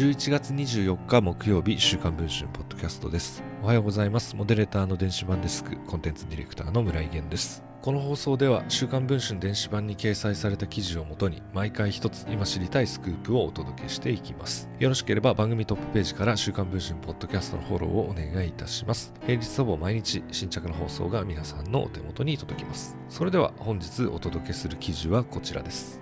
11月24日木曜日週刊文春ポッドキャストです。おはようございます。モデレーターの電子版デスクコンテンツディレクターの村井源です。この放送では週刊文春電子版に掲載された記事をもとに毎回一つ今知りたいスクープをお届けしていきます。よろしければ番組トップページから週刊文春ポッドキャストのフォローをお願いいたします。平日ほぼ毎日新着の放送が皆さんのお手元に届きます。それでは本日お届けする記事はこちらです。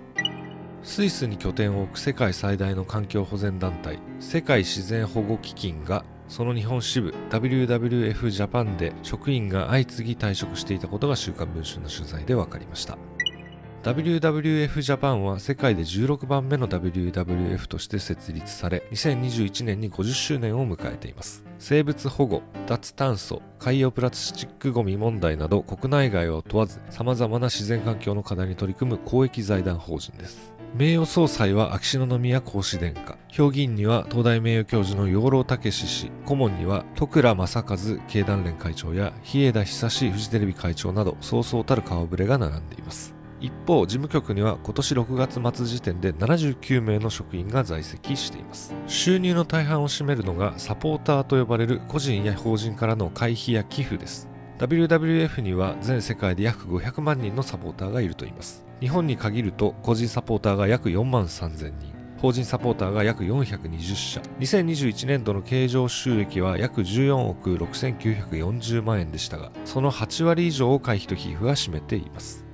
スイスに拠点を置く世界最大の環境保全団体世界自然保護基金がその日本支部 WWF ジャパンで職員が相次ぎ退職していたことが週刊文春の取材で分かりました。WWF ジャパンは世界で16番目の WWF として設立され2021年に50周年を迎えています。生物保護脱炭素海洋プラスチックごみ問題など国内外を問わず様々な自然環境の課題に取り組む公益財団法人です。名誉総裁は秋篠宮皇嗣殿下。評議員には東大名誉教授の養老孟司氏。顧問には徳倉正和経団連会長や日枝久志フジテレビ会長などそうそうたる顔ぶれが並んでいます。一方事務局には今年6月末時点で79名の職員が在籍しています。収入の大半を占めるのがサポーターと呼ばれる個人や法人からの会費や寄付です。WWF には全世界で約500万人のサポーターがいるといいます。日本に限ると個人サポーターが約4万3000人。法人サポーターが約420社。2021年度の経常収益は約14億6940万円でしたがその8割以上を会費と寄付が占めています。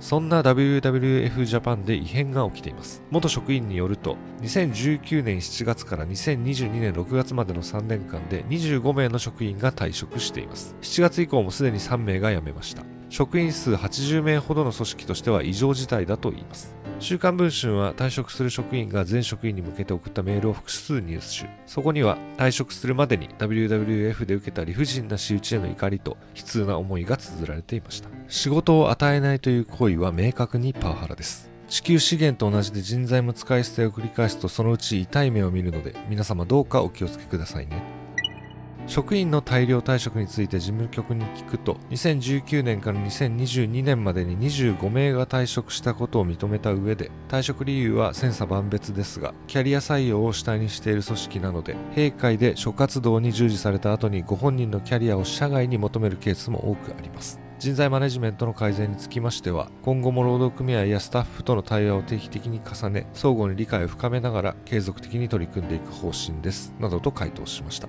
そんな WWF ジャパンで異変が起きています。元職員によると、2019年7月から2022年6月までの3年間で25名の職員が退職しています。7月以降もすでに3名が辞めました。職員数80名ほどの組織としては異常事態だといいます。週刊文春は退職する職員が全職員に向けて送ったメールを複数入手。そこには退職するまでに WWF で受けた理不尽な仕打ちへの怒りと悲痛な思いが綴られていました。仕事を与えないという行為は明確にパワハラです。地球資源と同じで人材も使い捨てを繰り返すとそのうち痛い目を見るので皆様どうかお気をつけくださいね。職員の大量退職について事務局に聞くと2019年から2022年までに25名が退職したことを認めた上で退職理由は千差万別ですがキャリア採用を主体にしている組織なので閉会で諸活動に従事された後にご本人のキャリアを社外に求めるケースも多くあります。人材マネジメントの改善につきましては今後も労働組合やスタッフとの対話を定期的に重ね相互に理解を深めながら継続的に取り組んでいく方針です。などと回答しました。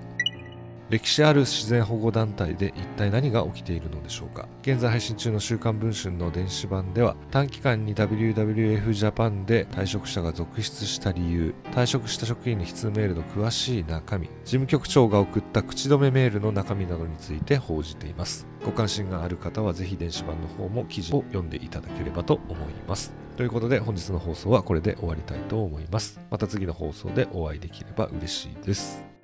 歴史ある自然保護団体で一体何が起きているのでしょうか？現在配信中の週刊文春の電子版では短期間に WWF ジャパンで退職者が続出した理由退職した職員の悲痛メールの詳しい中身事務局長が送った口止めメールの中身などについて報じています。ご関心がある方はぜひ電子版の方も記事を読んでいただければと思います。ということで本日の放送はこれで終わりたいと思います。また次の放送でお会いできれば嬉しいです。